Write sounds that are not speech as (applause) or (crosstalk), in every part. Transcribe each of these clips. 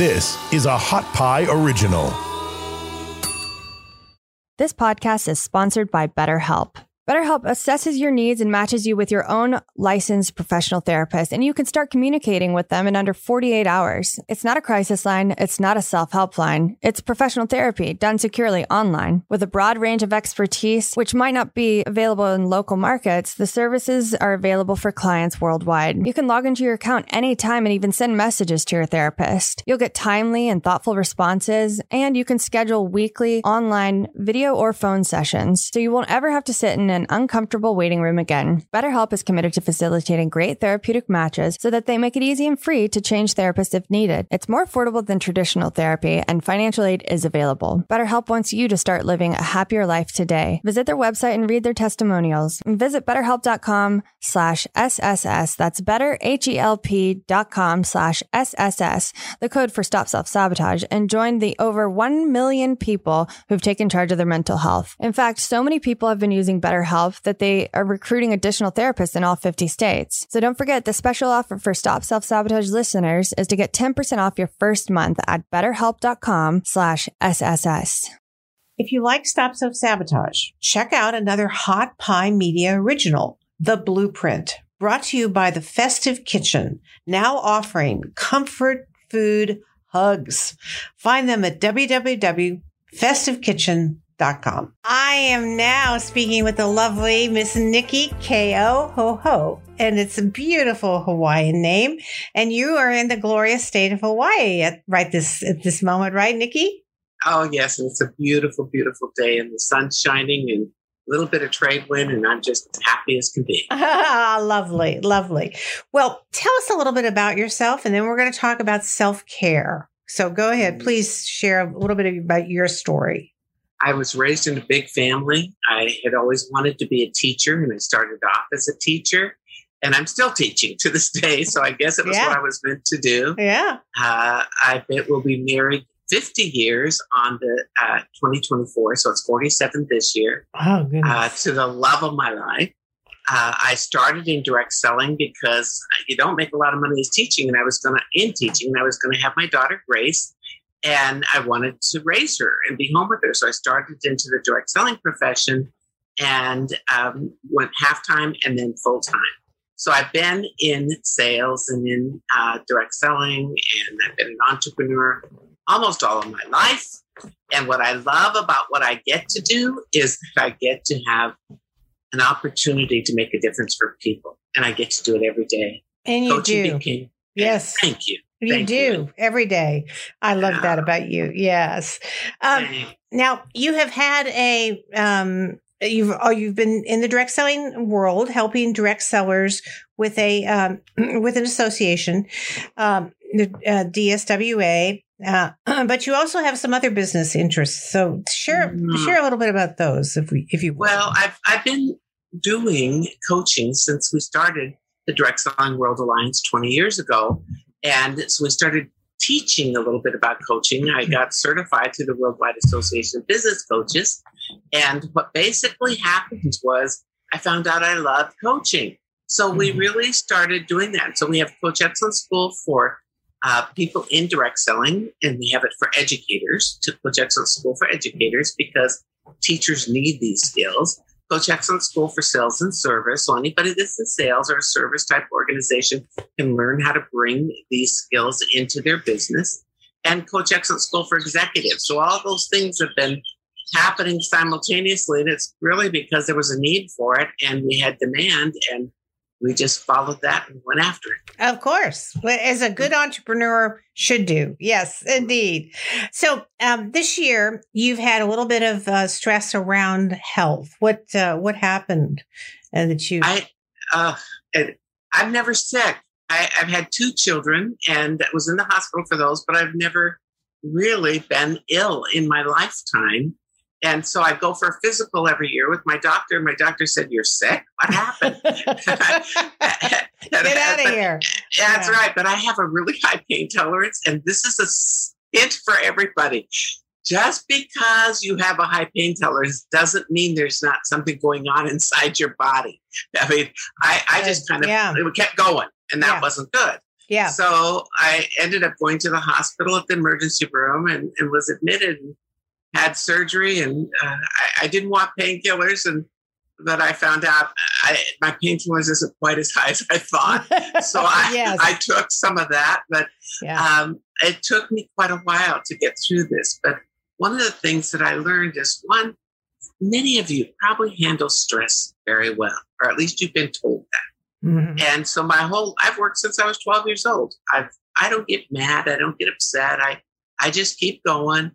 This is a Hot Pie Original. This podcast is sponsored by BetterHelp. BetterHelp assesses your needs and matches you with your own licensed professional therapist, and you can start communicating with them in under 48 hours. It's not a crisis line, it's not a self help line. It's professional therapy done securely online. With a broad range of expertise, which might not be available in local markets, the services are available for clients worldwide. You can log into your account anytime and even send messages to your therapist. You'll get timely and thoughtful responses, and you can schedule weekly online video or phone sessions, so you won't ever have to sit in an uncomfortable waiting room again. BetterHelp is committed to facilitating great therapeutic matches so that they make it easy and free to change therapists if needed. It's more affordable than traditional therapy, and financial aid is available. BetterHelp wants you to start living a happier life today. Visit their website and read their testimonials. Visit betterhelp.com slash SSS. That's betterhelp.com slash SSS, the code for stop self-sabotage, and join the over 1 million people who've taken charge of their mental health. In fact, so many people have been using BetterHelp that they are recruiting additional therapists in all 50 states. So don't forget the special offer for Stop Self Sabotage listeners is to get 10% off your first month at betterhelp.com slash SSS. If you like Stop Self Sabotage, check out another Hot Pie Media original, The Blueprint, brought to you by the Festive Kitchen, now offering comfort food hugs. Find them at www.festivekitchen.com com. I am now speaking with the lovely Miss Nikki Keohohou, and it's a beautiful Hawaiian name. And you are in the glorious state of Hawaii at right this at this moment, right, Nikki? Oh yes, it's a beautiful, beautiful day, and the sun's shining, and a little bit of trade wind, and I'm just happy as can be. Ah, lovely, lovely. Well, tell us a little bit about yourself, and then we're going to talk about self care. So go ahead, mm. please share a little bit about your story. I was raised in a big family. I had always wanted to be a teacher, and I started off as a teacher. And I'm still teaching to this day, so I guess it was yeah. what I was meant to do. Yeah. Uh, I bet we'll be married 50 years on the uh, 2024, so it's 47 this year. Oh, goodness. Uh, to the love of my life. Uh, I started in direct selling because you don't make a lot of money as teaching, and I was going to in teaching, and I was going to have my daughter Grace, and I wanted to raise her and be home with her. So I started into the direct selling profession and um, went half time and then full time. So I've been in sales and in uh, direct selling, and I've been an entrepreneur almost all of my life. And what I love about what I get to do is that I get to have an opportunity to make a difference for people, and I get to do it every day. And you Coaching do. Became, yes. Thank you. You Thank do you. every day. I love yeah. that about you. Yes. Um, now you have had a um, you've oh, you've been in the direct selling world, helping direct sellers with a um, (clears throat) with an association, um, the uh, DSWA. Uh, (clears throat) but you also have some other business interests. So share mm. share a little bit about those, if we if you will. well, I've I've been doing coaching since we started the Direct Selling World Alliance 20 years ago. And so we started teaching a little bit about coaching. I got certified to the Worldwide Association of Business Coaches. And what basically happened was I found out I loved coaching. So we mm-hmm. really started doing that. So we have Coach Excellence School for uh, people in direct selling, and we have it for educators, to Coach Excellence School for educators, because teachers need these skills. Coach Excellence School for Sales and Service. So anybody that's in sales or a service type organization can learn how to bring these skills into their business. And Coach Excellence School for Executives. So all those things have been happening simultaneously. And it's really because there was a need for it and we had demand. And we just followed that and went after it. Of course, as a good entrepreneur should do. Yes, indeed. So um, this year you've had a little bit of uh, stress around health. What uh, what happened uh, that you? I uh, I'm never sick. I, I've had two children and was in the hospital for those, but I've never really been ill in my lifetime. And so I go for a physical every year with my doctor. And my doctor said, You're sick? What happened? (laughs) (laughs) Get out of here. That's yeah. right. But I have a really high pain tolerance. And this is a hint for everybody. Just because you have a high pain tolerance doesn't mean there's not something going on inside your body. I mean, I, I just kind of yeah. it kept going, and that yeah. wasn't good. Yeah. So I ended up going to the hospital at the emergency room and, and was admitted had surgery. And uh, I, I, didn't want painkillers. And but I found out I, my painkillers isn't quite as high as I thought. So (laughs) I, yes. I took some of that, but yeah. um, it took me quite a while to get through this. But one of the things that I learned is one, many of you probably handle stress very well, or at least you've been told that. Mm-hmm. And so my whole I've worked since I was 12 years old. I've I don't get mad, I don't get upset. I I just keep going.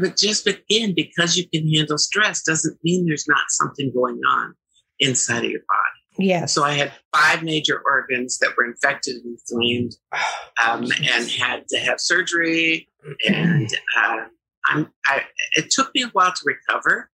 But just again, because you can handle stress doesn't mean there's not something going on inside of your body. Yeah. So I had five major organs that were infected and inflamed, um, and had to have surgery. And uh, I'm, I, it took me a while to recover,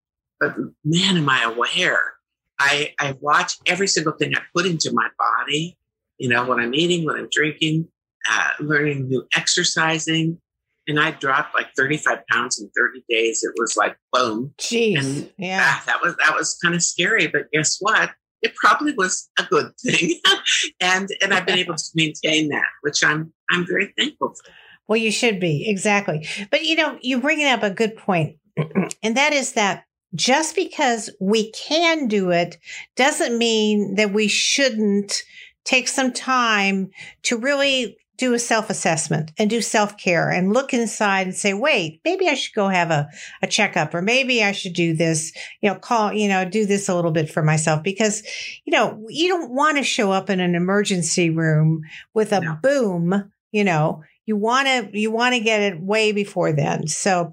but man, am I aware. I, I watch every single thing I put into my body, you know, when I'm eating, when I'm drinking, uh, learning new exercising. And I dropped like 35 pounds in 30 days. It was like boom. Jeez. And yeah. Ah, that was that was kind of scary. But guess what? It probably was a good thing. (laughs) and and I've been able to maintain that, which I'm I'm very thankful for. Well, you should be, exactly. But you know, you bring up a good point, (clears throat) and that is that just because we can do it doesn't mean that we shouldn't take some time to really do a self assessment and do self care and look inside and say, wait, maybe I should go have a, a checkup or maybe I should do this, you know, call, you know, do this a little bit for myself. Because, you know, you don't want to show up in an emergency room with a no. boom, you know, you want to you want to get it way before then. So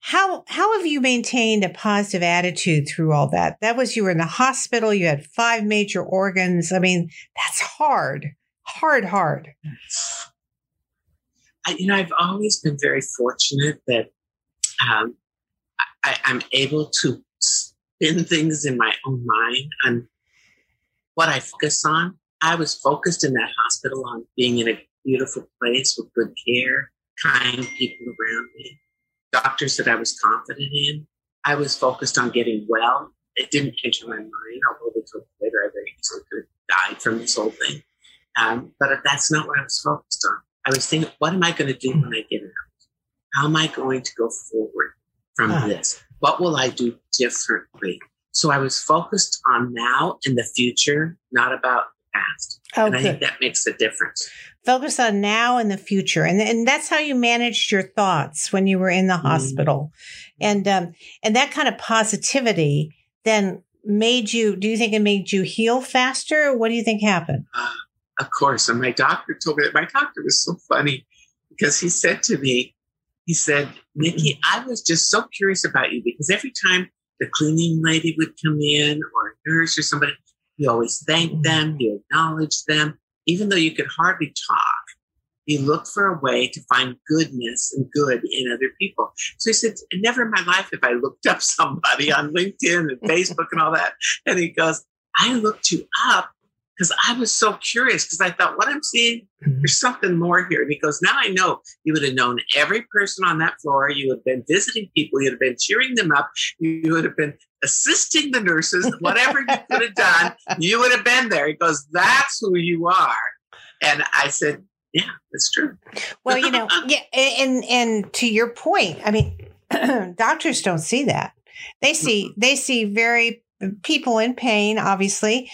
how how have you maintained a positive attitude through all that? That was you were in the hospital you had five major organs. I mean that's hard hard hard I, you know i've always been very fortunate that um, I, i'm able to spin things in my own mind on what i focus on i was focused in that hospital on being in a beautiful place with good care, kind people around me, doctors that I was confident in. I was focused on getting well. It didn't enter my mind, although told me later I very easily could have died from this whole thing. Um, but that's not what I was focused on. I was thinking, what am I going to do when I get out? How am I going to go forward from ah. this? What will I do differently? So I was focused on now and the future, not about the past. Oh, and I think that makes a difference focus on now and the future. And, and that's how you managed your thoughts when you were in the mm-hmm. hospital. And, um, and that kind of positivity then made you, do you think it made you heal faster? what do you think happened? Of course. And my doctor told me that my doctor was so funny because he said to me, he said, Nikki, I was just so curious about you because every time the cleaning lady would come in or a nurse or somebody, you always thanked mm-hmm. them, you acknowledged them even though you could hardly talk, he looked for a way to find goodness and good in other people. So he said, Never in my life have I looked up somebody on LinkedIn and Facebook and all that. And he goes, I looked you up because I was so curious because I thought, what I'm seeing, mm-hmm. there's something more here. And he goes, now I know you would have known every person on that floor. You would have been visiting people. You'd have been cheering them up. You would have been assisting the nurses. (laughs) Whatever you could have done, you would have been there. He goes, that's who you are. And I said, yeah, that's true. Well, you know, (laughs) yeah. And, and to your point, I mean, (clears throat) doctors don't see that. They see, they see very people in pain, obviously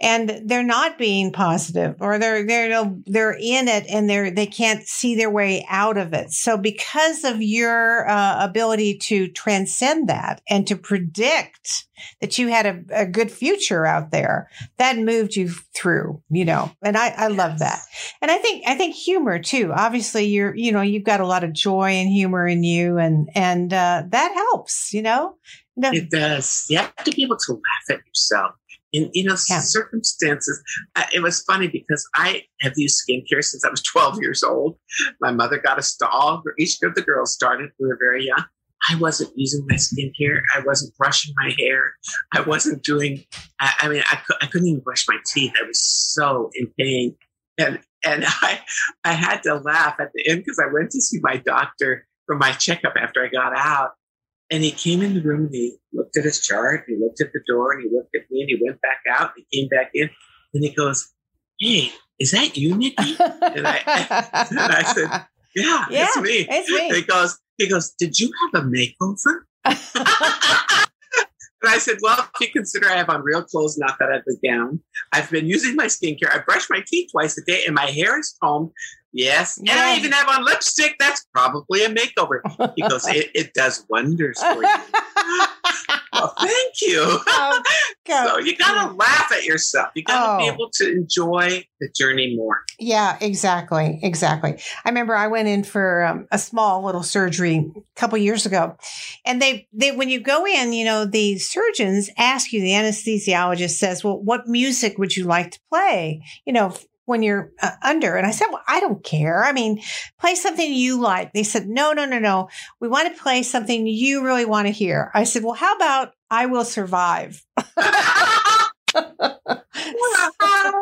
and they're not being positive or they're they're they're in it and they're they can't see their way out of it. So because of your uh, ability to transcend that and to predict that you had a, a, good future out there that moved you through you know and i i love that. And i think i think humor too. Obviously you're you know you've got a lot of joy and humor in you and and uh, that helps you know? It does. You have to be able to laugh at yourself in you know yeah. circumstances uh, it was funny because i have used skincare since i was 12 years old. My mother got a stall each of the girls started we were very young. I wasn't using my skincare. I wasn't brushing my hair. I wasn't doing i, I mean I, I couldn't even brush my teeth. I was so in pain. And and (laughs) i i had to laugh at the end because i went to see my doctor for my checkup after i got out and he came in the room and he looked at his chart, and he looked at the door and he looked at me and he went back out and he came back in and he goes, Hey, Is that you, Nikki? (laughs) And I, (laughs) and I said, Yeah, Yeah, it's me. it's me. He goes, he goes, Did you have a makeover? (laughs) And I said, Well, if you consider I have on real clothes, not that I've been down. I've been using my skincare. I brush my teeth twice a day and my hair is combed. Yes. And I even have on lipstick. That's probably a makeover. He goes, It, it does wonders for you. (laughs) well, thank you. Oh. (laughs) So you got to laugh at yourself. You got to be Oh. able to enjoy the journey more. Yeah, exactly, exactly. I remember I went in for um, a small little surgery a couple years ago, and they they when you go in, you know, the surgeons ask you. The anesthesiologist says, "Well, what music would you like to play?" You know. When you're uh, under, and I said, Well, I don't care. I mean, play something you like. They said, No, no, no, no. We want to play something you really want to hear. I said, Well, how about I Will Survive? (laughs) (laughs)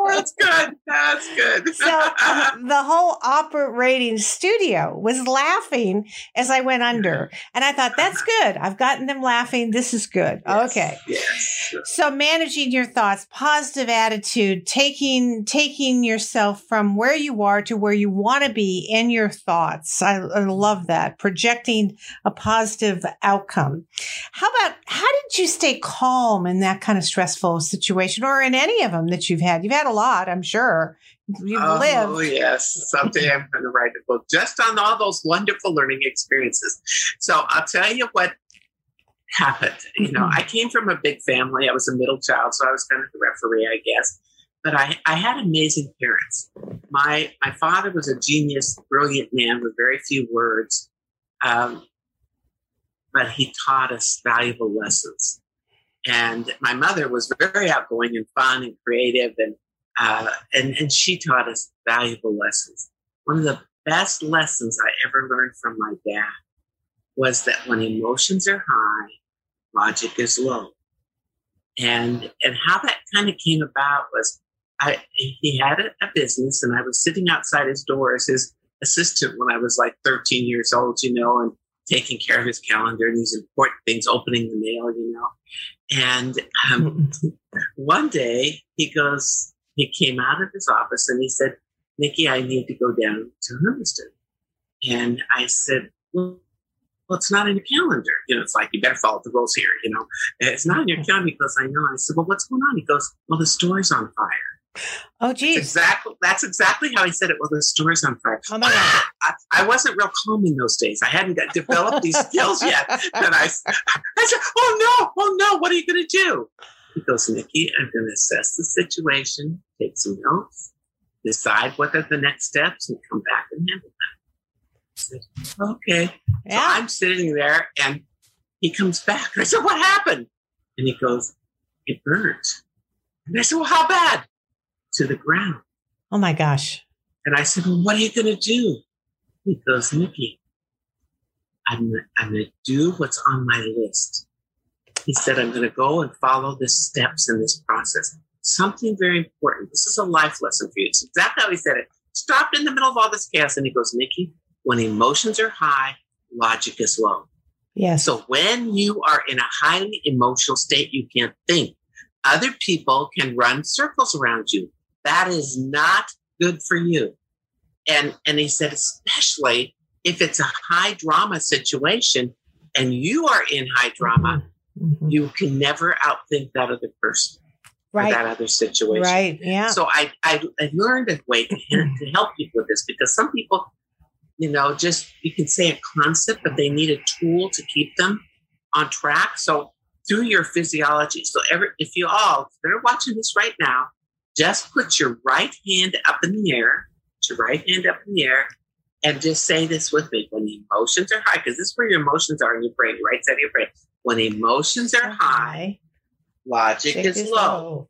That's good. That's good. so um, (laughs) the whole operating studio was laughing as I went under. And I thought, that's good. I've gotten them laughing. This is good. Yes, Okay. Yes. So managing your thoughts, positive attitude, taking taking yourself from where you are to where you want to be in your thoughts. I, I love that. Projecting a positive outcome. How about how did you stay calm in that kind of stressful situation or in any of them that you've had? You've had a lot, I'm sure. You've oh, lived. yes. Someday I'm going to write a book just on all those wonderful learning experiences. So I'll tell you what happened. You know, Mhm. I came from a big family. I was a middle child, so I was kind of the referee, I guess. But I, I had amazing parents. My my father was a genius, brilliant man with very few words, um, but he taught us valuable lessons. And my mother was very outgoing and fun and creative, and uh, and and she taught us valuable lessons. One of the best lessons I ever learned from my dad was that when emotions are high, logic is low. And and how that kind of came about was I he had a, a business and I was sitting outside his door as his assistant when I was like 13 years old, you know, and taking care of his calendar and these important things, opening the mail, you know. And um, (laughs) one day he goes, he came out of his office and he said, Nikki, I need to go down to Hermiston. And I said, well, well, it's not in your calendar. You know, it's like, you better follow the rules here, you know. It's not in your calendar because I know. I said, well, what's going on? He goes, well, the store's on fire. Oh, That's geez. exactly, that's exactly how he said it. Well, the store's on fire. Oh, my God. I, I wasn't real calm in those days. I hadn't got, developed these skills yet. And I, I said, oh no, oh no, what are you going to do? He goes, Nikki, I'm going to assess the situation, take some notes, decide what are the next steps, and come back and handle that. I said, okay. So Yeah. I'm sitting there and he comes back. I said, What happened? And he goes, It burnt. And I said, Well, how bad? To the ground. Oh, my gosh. And I said, Well, what are you going to do? He goes, Nikki, I'm, I'm going to do what's on my list. He said, I'm going to go and follow the steps in this process. Something very important. This is a life lesson for you. It's exactly how he said it. Stopped in the middle of all this chaos and he goes, Nikki, when emotions are high, logic is low. Yes. So when you are in a highly emotional state, you can't think. Other people can run circles around you. That is not good for you. And and he said, especially if it's a high drama situation and you are in high drama, Mhm. you can never outthink that other person or Right. that other situation. Right. Yeah. So I, I, I learned a way to, to help people with this because some people, you know, just you can say a concept, but they need a tool to keep them on track. So through your physiology, so every if you all if they're watching this right now, just put your right hand up in the air, put your right hand up in the air, and just say this with me: when the emotions are high, because this is where your emotions are in your brain, right side of your brain. When emotions are high, logic Chick is low.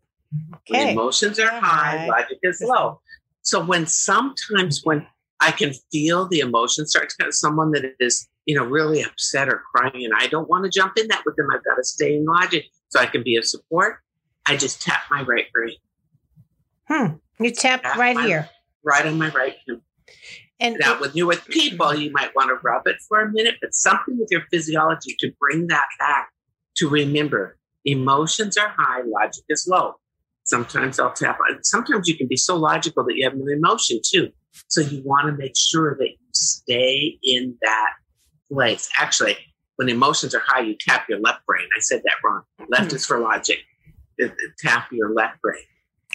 When Okay. emotions are high, logic is low. So when sometimes when I can feel the emotion start to kind of someone that is, you know, really upset or crying, and I don't want to jump in that with them. I've got to stay in logic so I can be of support. I just tap my right brain, Hmm. You tap Yeah, right my- here. right on my right. And Now, when you're with people, you might want to rub it for a minute, but something with your physiology to bring that back to remember emotions are high, logic is low. Sometimes I'll tap. Sometimes you can be so logical that you have an emotion too. So you want to make sure that you stay in that place. Actually, when emotions are high, you tap your left brain. I said that wrong. Left mm-hmm. is for logic. Tap your left brain.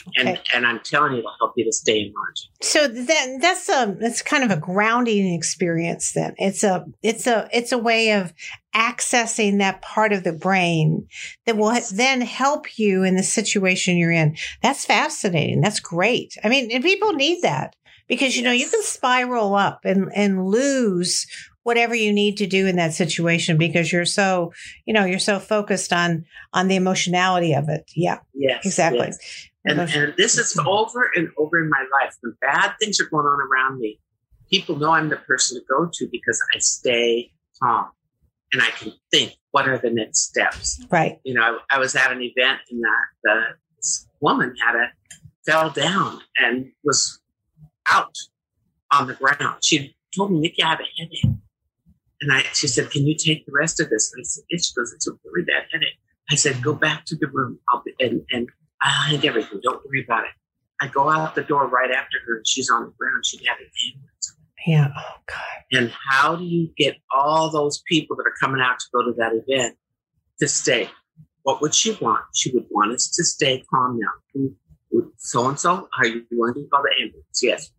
Okay. And and I'm telling you, it'll help you to stay in margin. So that that's a that's kind of a grounding experience. Then it's a it's a it's a way of accessing that part of the brain that will then help you in the situation you're in. That's fascinating. That's great. I mean, and people need that because you yes. know you can spiral up and and lose whatever you need to do in that situation because you're so you know you're so focused on on the emotionality of it yeah yes exactly yes. And, and this is over and over in my life when bad things are going on around me people know i'm the person to go to because i stay calm and i can think what are the next steps right you know i, I was at an event and the, the woman had a fell down and was out on the ground she told me nikki i have a headache and I, she said, "Can you take the rest of this?" And I said, "Yes." She goes, "It's a really bad headache." I said, "Go back to the room. I'll be, and and I hide everything. Don't worry about it." I go out the door right after her, and she's on the ground. She had an ambulance. Yeah. Oh God. And how do you get all those people that are coming out to go to that event to stay? What would she want? She would want us to stay calm now. So and so, are you going to call the ambulance? Yes.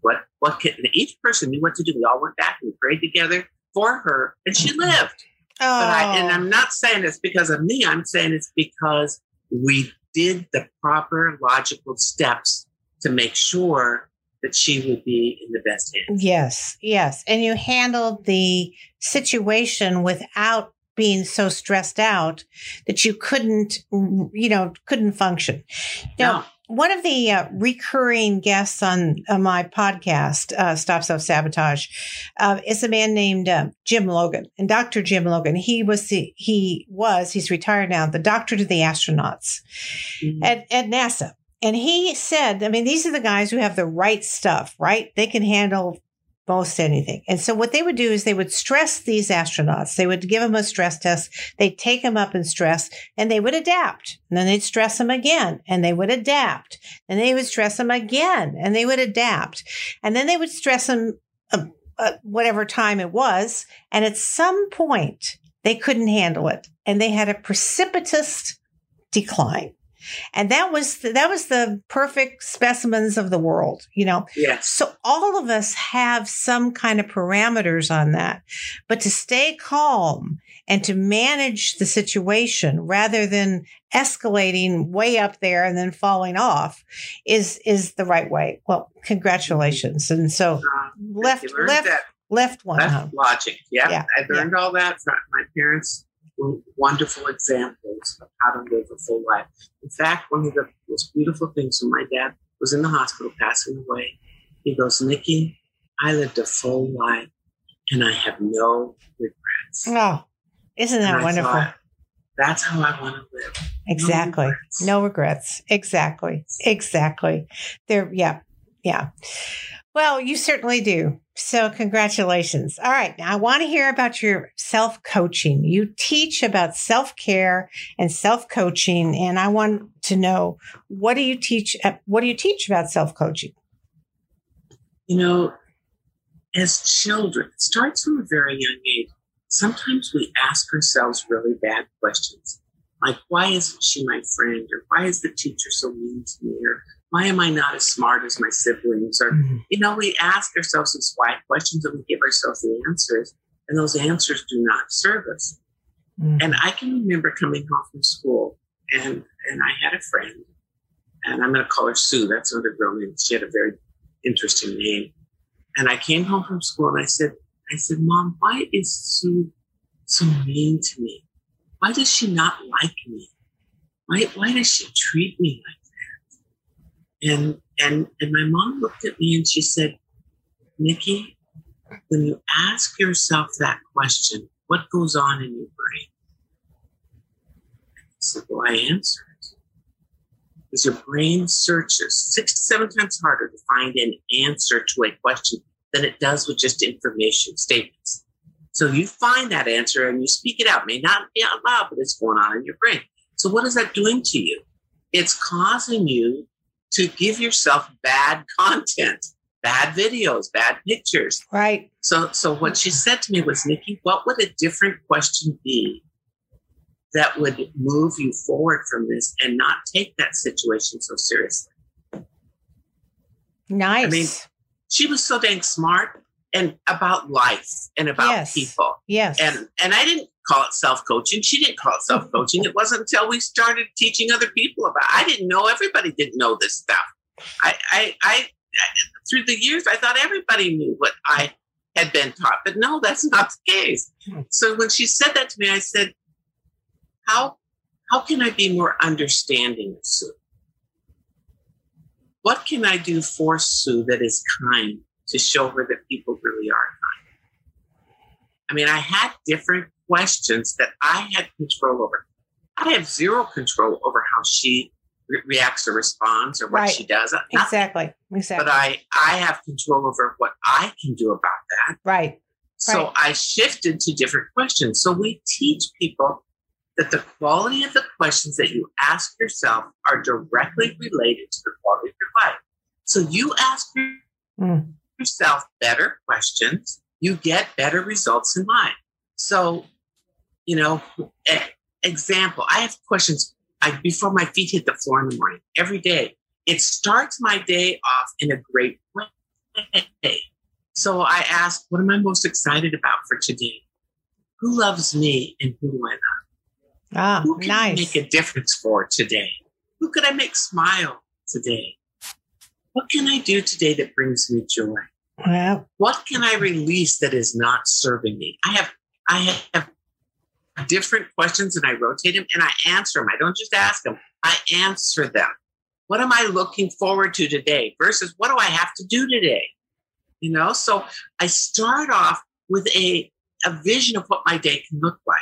What? What? Can, each person knew what to do. We all went back and prayed together for her, and she mm-hmm. lived. Oh. I, and oh. I'm not saying it's because of me. I'm saying it's because we did the proper logical steps to make sure that she would be in the best hands. Yes, yes. And you handled the situation without being so stressed out that you couldn't, you know, couldn't function. Now, no one of the uh, recurring guests on uh, my podcast, uh, Stop Self Sabotage, uh, is a man named uh, Jim Logan. And Dr. Jim Logan, he was the, he was, he's retired now, the doctor to the astronauts mm-hmm. at, at NASA. And he said, I mean, these are the guys who have the right stuff, right? They can handle most anything. And so what they would do is they would stress these astronauts. They would give them a stress test. They'd take them up in stress and they would adapt. And then they'd stress them again and they would adapt. And they would stress them again and they would adapt. And then they would stress them uh, uh, whatever time it was. And at some point they couldn't handle it and they had a precipitous decline and that was the, that was the perfect specimens of the world you know? Yes. So all of us have some kind of parameters on that. But to stay calm and to manage the situation rather than escalating way up there and then falling off is is the right way. Well congratulations. And so uh, left left that, left one left logic. Yeah, yeah i learned yeah. all that from my parents wonderful examples of how to live a full life. In fact, one of the most beautiful things when my dad was in the hospital passing away, he goes, Nikki, I lived a full life and I have no regrets. Oh, isn't that wonderful? Thought, that's how I want to live. Exactly. No regrets. no regrets. Exactly. Exactly. There, yeah. Yeah. Well, you certainly do. So, congratulations. All right. Now, I want to hear about your self coaching. You teach about self care and self coaching, and I want to know what do you teach? Uh, what do you teach about self coaching? You know, as children, it starts from a very young age. Sometimes we ask ourselves really bad questions, like, "Why isn't she my friend?" or "Why is the teacher so mean to me?" or why am I not as smart as my siblings? Or, mm-hmm. you know, we ask ourselves these why questions and we give ourselves the answers, and those answers do not serve us. Mm-hmm. And I can remember coming home from school, and and I had a friend, and I'm going to call her Sue. That's another girl name. She had a very interesting name. And I came home from school, and I said, I said, Mom, why is Sue so mean to me? Why does she not like me? Why, why does she treat me like and and and my mom looked at me and she said, Nikki, when you ask yourself that question, what goes on in your brain? I said, Well, I answer it. Because your brain searches six to seven times harder to find an answer to a question than it does with just information statements. So you find that answer and you speak it out. It may not be out loud, but it's going on in your brain. So what is that doing to you? it's causing you to give yourself bad content, bad videos, bad pictures. Right. So, so what she mm-hmm. said to me was, Nikki, what would a different question be that would move you forward from this and not take that situation so seriously? Nice. I mean, she was so dang smart and about life and about Yes. people. yes. And and I didn't call it self coaching. She didn't call it mm-hmm. self coaching. It wasn't until we started teaching other people about. I didn't know everybody didn't know this stuff. I I, I through the years I thought everybody knew what I had been taught, but no, that's (laughs) not the case. Hmm. So when she said that to me, I said, "How how can I be more understanding of Sue? What can I do for Sue that is kind to show her that people really are kind?" I mean, I had different questions that I had control over. I have zero control over how she re- reacts or responds or what Right. she does. Nothing. exactly. Exactly. But I, I have control over what I can do about that. right. So Right. I shifted to different questions. So we teach people that the quality of the questions that you ask yourself are directly related to the quality of your life. So you ask Mm. Yourself better questions, you get better results in life. So, you know, example, I have questions I, before my feet hit the floor in the morning every day. It starts my day off in a great way. So I ask, what am I most excited about for today? Who loves me and who do I? Ah, Who can I make a difference for today? Who could I make smile today? What can I do today that brings me joy? What can I release that is not serving me? I have I have different questions and I rotate them and I answer them. I don't just ask them, I answer them. What am I looking forward to today versus what do I have to do today? You know, so I start off with a, a vision of what my day can look like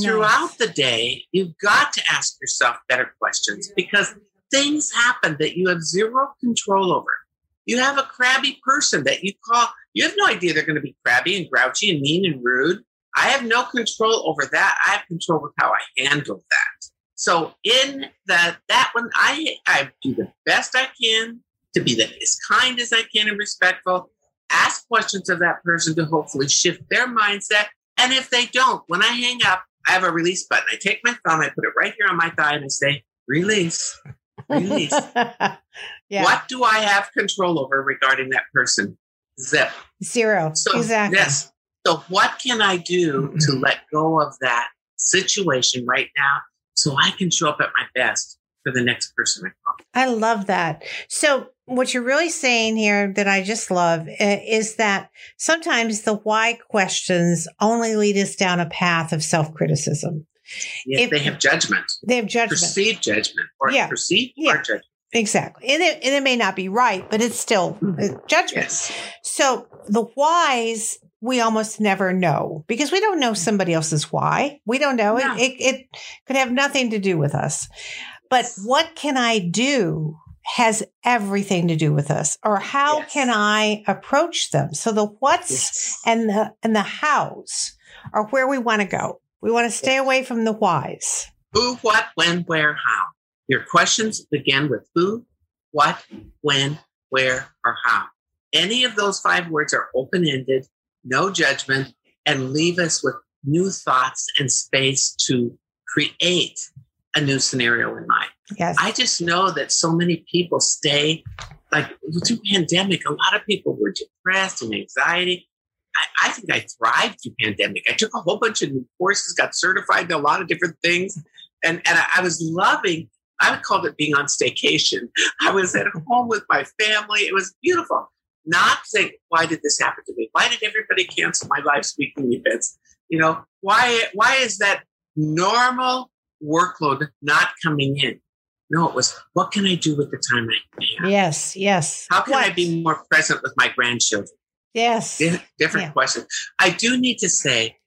throughout the day, you've got to ask yourself better questions because things happen that you have zero control over. You have a crabby person that you call, you have no idea they're going to be crabby and grouchy and mean and rude. I have no control over that. I have control with how I handle that. So in that that one, I I do the best I can to be the, as kind as I can and respectful. Ask questions of that person to hopefully shift their mindset. And if they don't, when I hang up, I have a release button. I take my thumb, I put it right here on my thigh, and I say, release, release. (laughs) yeah. What do I have control over regarding that person? Zip. Zero. So, exactly. yes. So, what can I do to let go of that situation right now so I can show up at my best for the next person I call? I love that. So, what you're really saying here that I just love uh, is that sometimes the why questions only lead us down a path of self criticism. Yes, If- they have judgment, They have judgment. perceived judgment, or Yeah. perceived Yeah. judgment. Exactly. And it, and it may not be right, but it's still uh, judgment. Yes. So the whys we almost never know because we don't know somebody else's why. We don't know No. it. It, it could have nothing to do with us. But what can I do has everything to do with us or how Yes. can I approach them? So the what's Yes. and the and the hows are where we want to go. We want to stay away from the whys. Who, what, when, where, how. Your questions begin with who, what, when, where, or how. Any of those five words are open ended, no judgment, and leave us with new thoughts and space to create a new scenario in life. Yes. I just know that so many people stay like through pandemic, a lot of people were depressed and anxiety. I, I think I thrived through pandemic. I took a whole bunch of new courses, got certified in a lot of different things. And, and I, I was loving, I would call it being on staycation. I was at home with my family. It was beautiful. Not saying, why did this happen to me? Why did everybody cancel my live speaking events? You know, why why is that normal workload not coming in? No, it was what can I do with the time I have? yes. Yes. How can I be more present with my grandchildren? Yes. Different Yeah. questions. I do need to say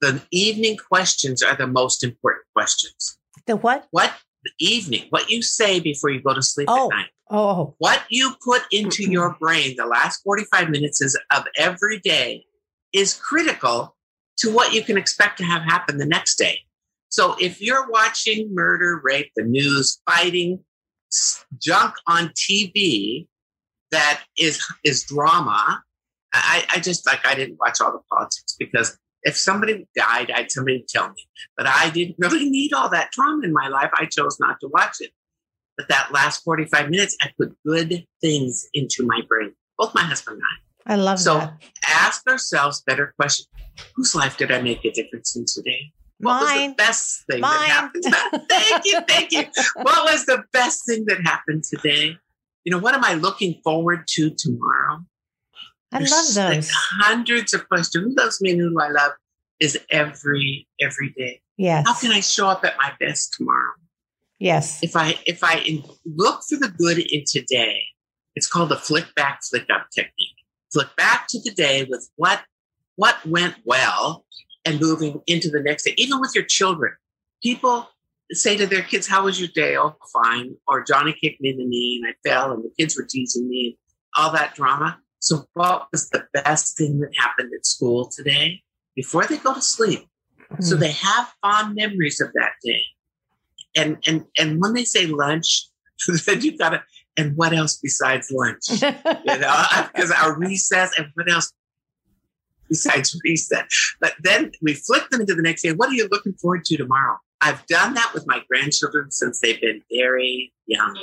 the evening questions are the most important questions. The what? What the evening, what you say before you go to sleep Oh. at night, Oh. what you put into your brain the last 45 minutes is, of every day is critical to what you can expect to have happen the next day. So if you're watching murder, rape, the news, fighting, junk on TV that is is drama. I, I just like I didn't watch all the politics because if somebody died, I'd somebody tell me. But I didn't (laughs) really need all that drama in my life. I chose not to watch it. But that last 45 minutes, I put good things into my brain, both my husband and I. I love so that. So ask ourselves better questions. Whose life did I make a difference in today? What was the best thing Mine. that happened? (laughs) thank you, thank you. What was the best thing that happened today? You know, what am I looking forward to tomorrow? I There's love those. hundreds of questions. Who loves me and who do I love is every every day. Yes. How can I show up at my best tomorrow? Yes. If I if I in, look for the good in today, it's called the flick back, flick up technique. Flick back to the day with what what went well and moving into the next day, even with your children. People say to their kids, How was your day? Oh, fine. Or Johnny kicked me in the knee and I fell and the kids were teasing me and all that drama. So, what was the best thing that happened at school today before they go to sleep? So Mm. they have fond memories of that day. And and and when they say lunch, (laughs) then you gotta and what else besides lunch? (laughs) You know, (laughs) because our recess and what else besides recess? But then we flip them into the next day. What are you looking forward to tomorrow? I've done that with my grandchildren since they've been very young,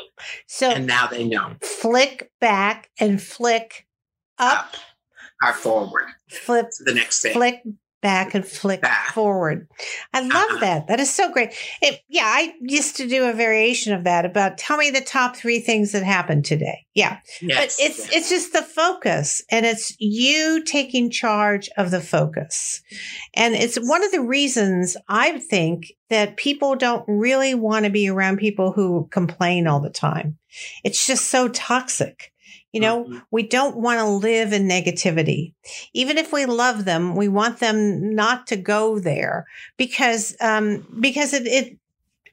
so and now they know flick back and flick up, are forward flip, to the next thing. flick back and flick Back. forward. I love Uh-huh. that. That is so great. It, yeah, I used to do a variation of that about tell me the top three things that happened today. Yeah. Yes, but it's yes. it's just the focus and it's you taking charge of the focus and it's one of the reasons i think that people don't really want to be around people who complain all the time it's just so toxic you know Mhm. we don't want to live in negativity even if we love them we want them not to go there because um because it it,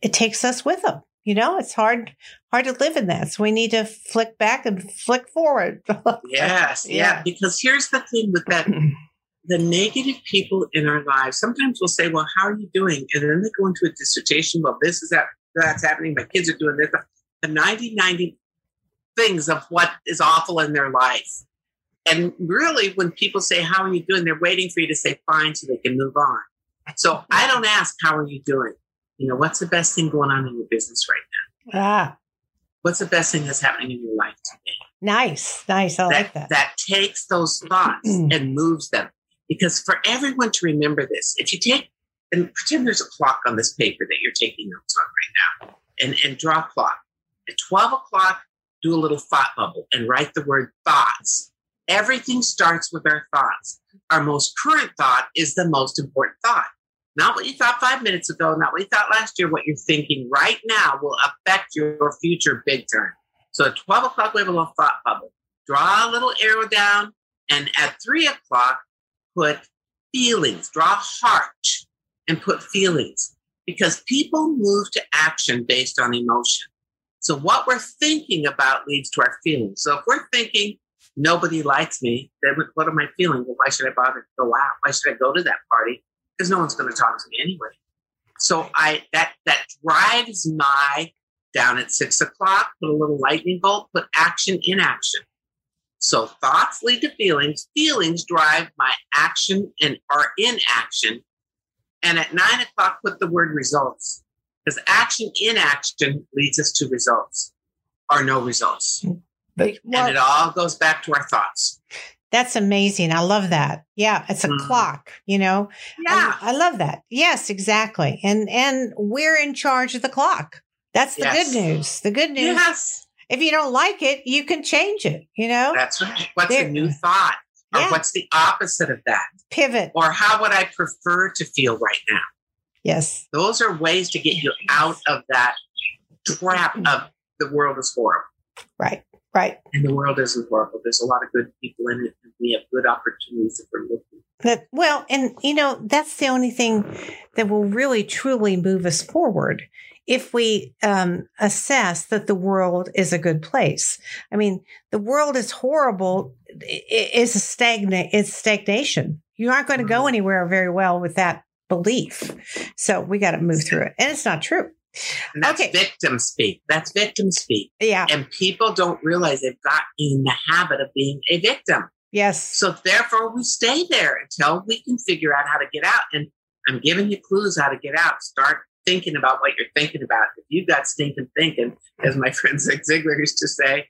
it takes us with them you know it's hard hard to live in that so we need to flick back and flick forward (laughs) Yes, yeah. Yeah. Because here's the thing with that (clears throat) the negative people in our lives, sometimes we'll say, Well, how are you doing? And then they go into a dissertation, well, this is that that's happening, my kids are doing this. The 90 90 things of what is awful in their life. And really, when people say, How are you doing? They're waiting for you to say fine so they can move on. So I don't ask, How are you doing? You know, what's the best thing going on in your business right now? ah What's the best thing that's happening in your life today? nice nice i like that that takes those thoughts (clears throat) and moves them. Because for everyone to remember this, if you take and pretend there's a clock on this paper that you're taking notes on right now, and, and draw a clock. At 12 o'clock, do a little thought bubble and write the word thoughts. Everything starts with our thoughts. Our most current thought is the most important thought. Not what you thought five minutes ago, not what you thought last year. What you're thinking right now will affect your future big time. So at 12 o'clock, we have a little thought bubble. Draw a little arrow down, and at three o'clock, put feelings. Draw heart and put feelings because people move to action based on emotion. So what we're thinking about leads to our feelings. So if we're thinking nobody likes me, then what am I feeling? Well, why should I bother to go out? Why should I go to that party? Because no one's going to talk to me anyway. So I that that drives my down at six o'clock, put a little lightning bolt, put action in action. So thoughts lead to feelings. Feelings drive my action and are in action. And at nine o'clock, put the word results. Because action in action leads us to results or no results. but well, and it all goes back to our thoughts. that's amazing i love that yeah it's a Mhm. clock you know Yeah. I, I love that yes exactly and and we're in charge of the clock that's the Yes. good news the good news Yes. if you don't like it you can change it you know That's right. What's There- a new thought? Or Yeah. what's the opposite of that? pivot Or how would I prefer to feel right now? Yes Those are ways to get you out of that trap of the world is horrible. right right And the world isn't horrible. There's a lot of good people in it, and we have good opportunities if we're looking. That well, and you know, that's the only thing that will really truly move us forward if we um, assess that the world is a good place. I mean, the world is horrible. i- i- It's a stagnant. It's stagnation. You aren't going to go Mhm. anywhere very well with that belief. So we got to move through it, and it's not true. And that's Okay. victim speak. That's victim speak. Yeah. And people don't realize they've got in the habit of being a victim. Yes. So therefore, we stay there until we can figure out how to get out. And I'm giving you clues how to get out. Start thinking about what you're thinking about. If you've got stinking thinking, as my (laughs) friend Zig Ziglar used to say,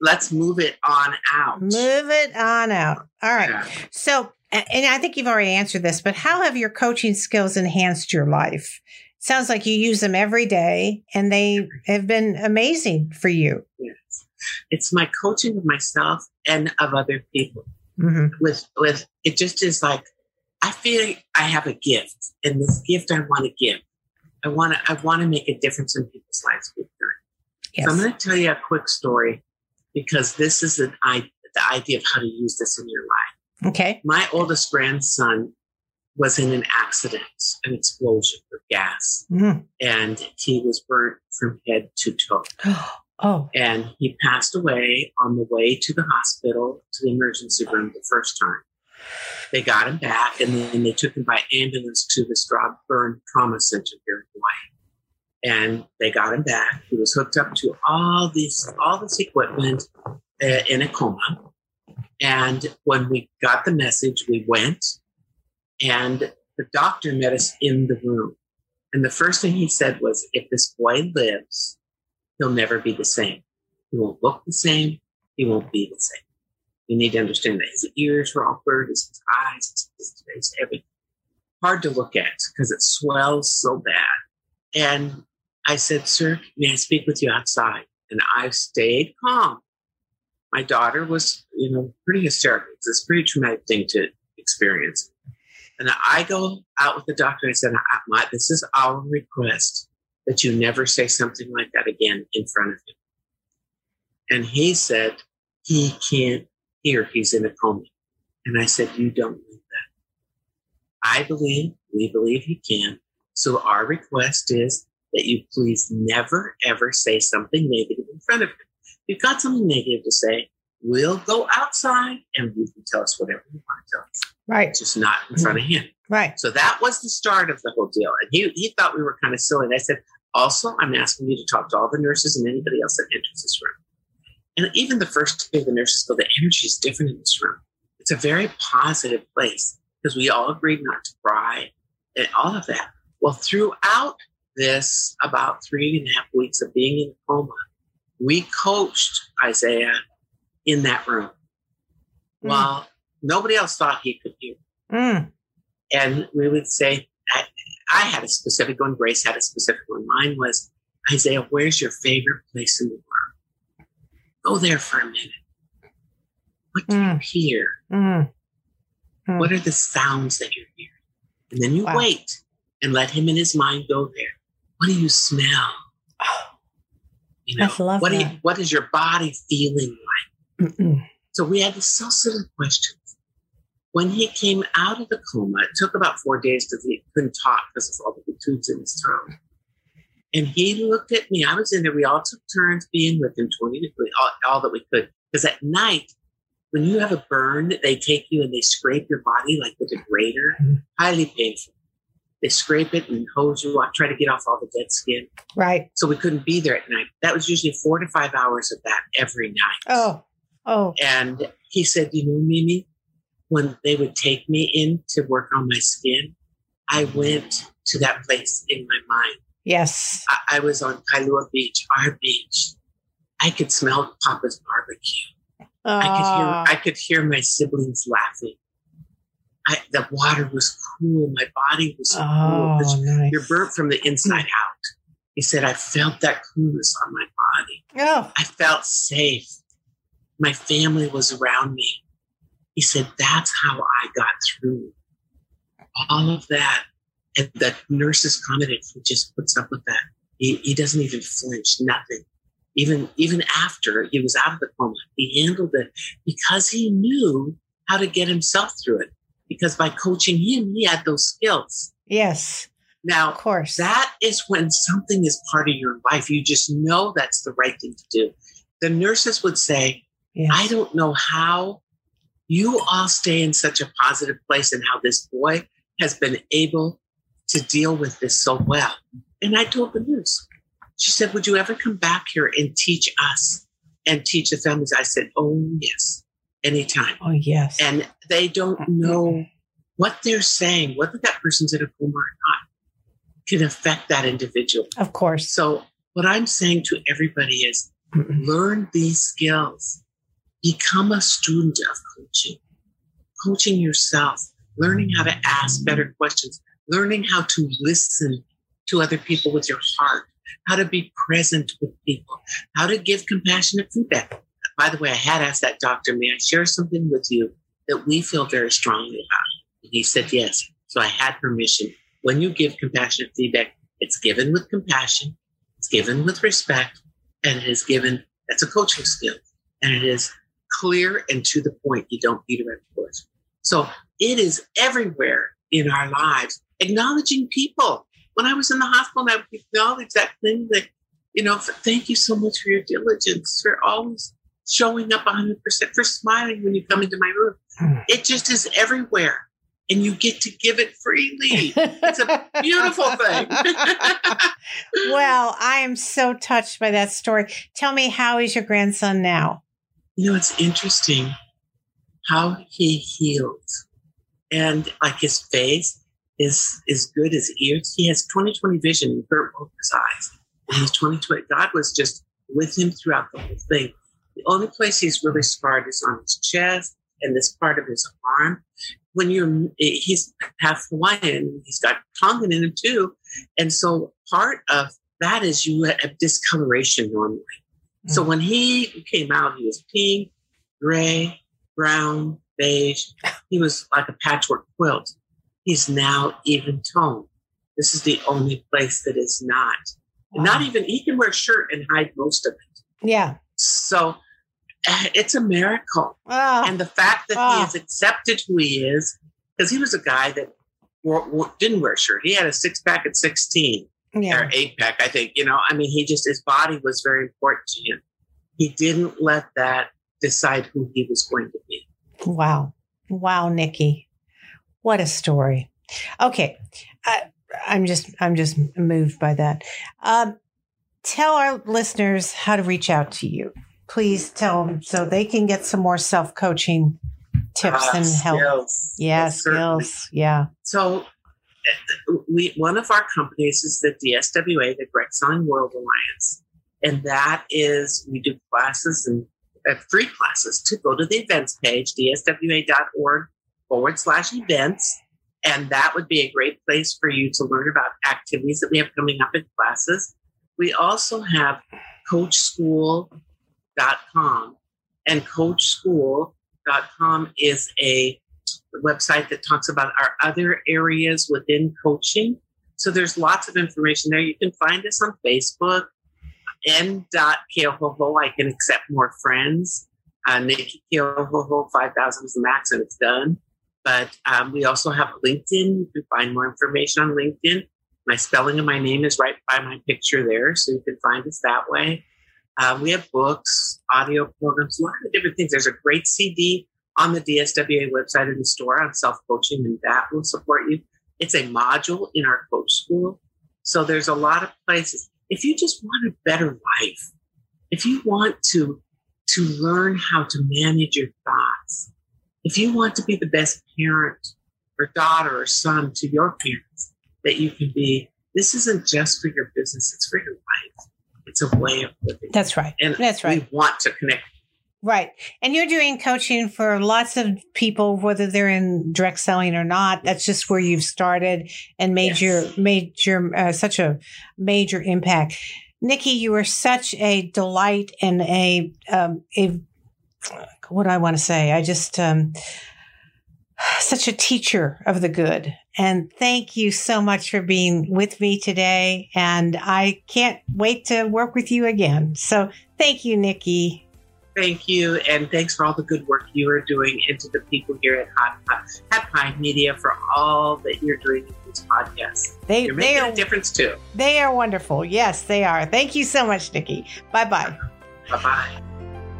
let's move it on out. Move it on out. All right. Yeah. So, and I think you've already answered this, but how have your coaching skills enhanced your life? Sounds like you use them every day and they have been amazing for you. Yes. It's my coaching of myself and of other people. hmm With with it just is like I feel I have a gift, and this gift I want to give. I want to I want to make a difference in people's lives with. Yes. So I'm going to tell you a quick story because this is an I, the idea of how to use this in your life. Okay. My oldest grandson was in an accident, an explosion of gas, Mhm. and he was burnt from head to toe. (gasps) Oh, And he passed away on the way to the hospital to the emergency room the first time. They got him back, and then they took him by ambulance to the Straub Burn Trauma Center here in Hawaii. And they got him back. He was hooked up to all these all this equipment uh, in a coma. And when we got the message, we went, and the doctor met us in the room. And the first thing he said was, "If this boy lives, he'll never be the same. He won't look the same. He won't be the same. You need to understand that his ears were burned, his eyes, his face, everything. Hard to look at because it swells so bad. And I said, Sir, may I speak with you outside? And I stayed calm. My daughter was, you know, pretty hysterical. It's a pretty traumatic thing to experience. And I go out with the doctor and I said, my, This is our request that you never say something like that again in front of him. And he said, he can't hear. He's in a coma. And I said, you don't believe that. I believe, we believe he can. So our request is that you please never, ever say something negative in front of him. You've got something negative to say, we'll go outside and you can tell us whatever you want to tell us. right. Just not in front of him. Right. So that was the start of the whole deal. And he, he thought we were kind of silly. And I said, also, I'm asking you to talk to all the nurses and anybody else that enters this room. And even the first day the nurses go, the energy is different in this room. It's a very positive place because we all agreed not to cry and all of that. Well, throughout this about three and a half weeks of being in a coma, we coached Isaiah in that room Mm. while nobody else thought he could hear Mm. and we would say I, I had a specific one grace had a specific one mine was isaiah where's your favorite place in the world go there for a minute what do you Mm. hear Mm. Mm. what are the sounds that you're hearing and then you Wow. wait and let him in his mind go there what do you smell you know I love what you, what is your body feeling like Mm-mm. so we had these so silly questions. When he came out of the coma, it took about four days because he couldn't talk because of all the tubes in his throat. And he looked at me. I was in there. We all took turns being with him 20 minutes, all, all that we could. Because at night, when you have a burn, they take you and they scrape your body like with a grater. Mhm. Highly painful. They scrape it and hose you off, try to get off all the dead skin. Right. So we couldn't be there at night. That was usually four to five hours of that every night. Oh. Oh. And he said, You know, Mimi, when they would take me in to work on my skin, I went to that place in my mind. Yes. I, I was on Kailua Beach, our beach. I could smell Papa's barbecue. I could hear. I could hear my siblings laughing. I, the water was cool. My body was cool. Oh, 'cause nice. You're burnt from the inside out. He said, I felt that coolness on my body. Oh. I felt safe. My family was around me. He said, That's how I got through all of that. And the nurses commented, He just puts up with that. He, he doesn't even flinch, nothing. Even, even after he was out of the coma, he handled it because he knew how to get himself through it. Because by coaching him, he had those skills. Yes. Now, Of course. that is when something is part of your life. You just know that's the right thing to do. The nurses would say, yes. I don't know how you all stay in such a positive place and how this boy has been able to deal with this so well. And I told the nurse, she said, Would you ever come back here and teach us and teach the families? I said, Oh, yes, anytime. Oh, yes. And they don't know what they're saying, whether that person's in a coma or not, can affect that individual. Of course. So, what I'm saying to everybody is learn these skills, become a student of coaching, coaching yourself, learning how to ask better questions, learning how to listen to other people with your heart, how to be present with people, how to give compassionate feedback. By the way, I had asked that doctor, may I share something with you that we feel very strongly about? And he said, yes. So I had permission. When you give compassionate feedback, it's given with compassion, it's given with respect, and it is given, that's a coaching skill. And it is clear and to the point. You don't beat around the bush. So it is everywhere in our lives, acknowledging people. When I was in the hospital, I would acknowledge that thing that, you know, thank you so much for your diligence, for always showing up 100%, for smiling when you come into my room. Hmm. It just is everywhere. And you get to give it freely. It's a beautiful (laughs) thing. (laughs) well, I am so touched by that story. Tell me, how is your grandson now? You know, it's interesting how he healed. And like his face is is good, his ears. He has 20/20 vision in both his eyes. And he's 20/20. God was just with him throughout the whole thing. The only place he's really scarred is on his chest and this part of his arm. When you're, he's half Hawaiian, he's got Tongan in him too. And so part of that is you have discoloration normally. Mm-hmm. So when he came out, he was pink, gray, brown, beige. He was like a patchwork quilt. He's now even toned. This is the only place that is not. Wow. Not even, he can wear a shirt and hide most of it. Yeah. So (laughs) it's a miracle. Oh. And the fact that oh. he has accepted who he is, because he was a guy that wore, wore, didn't wear a shirt. He had a six pack at 16 yeah. or eight pack, I think. You know, I mean, he just, his body was very important to him. He didn't let that decide who he was going to be. Wow. Wow, Nikki. What a story. Okay. I, I'm just, I'm just moved by that. Um, tell our listeners how to reach out to you please tell them so they can get some more self coaching tips uh, and help. Skills. Yeah, yes, skills. Certainly. Yeah. So, we one of our companies is the DSWA, the Direct Selling World Alliance, and that is we do classes and uh, free classes to go to the events page dswa.org forward slash events. And that would be a great place for you to learn about activities that we have coming up in classes. We also have Coach School coachschool.com. And coachschool.com is a website that talks about our other areas within coaching. So there's lots of information there. You can find us on Facebook, n.keohohou. I can accept more friends. Uh, Nikki Keohohou, 5,000 is the max and it's done. But um, we also have LinkedIn. You can find more information on LinkedIn. My spelling of my name is right by my picture there, so you can find us that way. Um, we have books, audio programs, a lot of different things. There's a great CD on the DSWA website in the store on self coaching, and that will support you. It's a module in our coach school. So there's a lot of places. If you just want a better life, if you want to to learn how to manage your thoughts, if you want to be the best parent or daughter or son to your parents that you can be, this isn't just for your business, it's for your life. It's a way of living. That's right. And that's right. We want to connect. Right. And you're doing coaching for lots of people, whether they're in direct selling or not. That's just where you've started and made yes. your, made your, uh, such a major impact. Nikki, you are such a delight and a, um, a, what do I want to say? I just, um, such a teacher of the good. And thank you so much for being with me today. And I can't wait to work with you again. So thank you, Nikki. Thank you. And thanks for all the good work you are doing and to the people here at Hot, Hot, Hot Pie Media for all that you're doing in these podcasts. They, you're making they are, a difference too. They are wonderful. Yes, they are. Thank you so much, Nikki. Bye bye. Bye bye.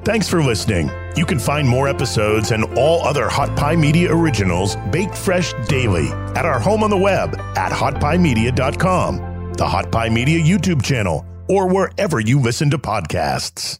Thanks for listening. You can find more episodes and all other Hot Pie Media originals baked fresh daily at our home on the web at hotpiemedia.com. the Hot Pie Media YouTube channel, or wherever you listen to podcasts.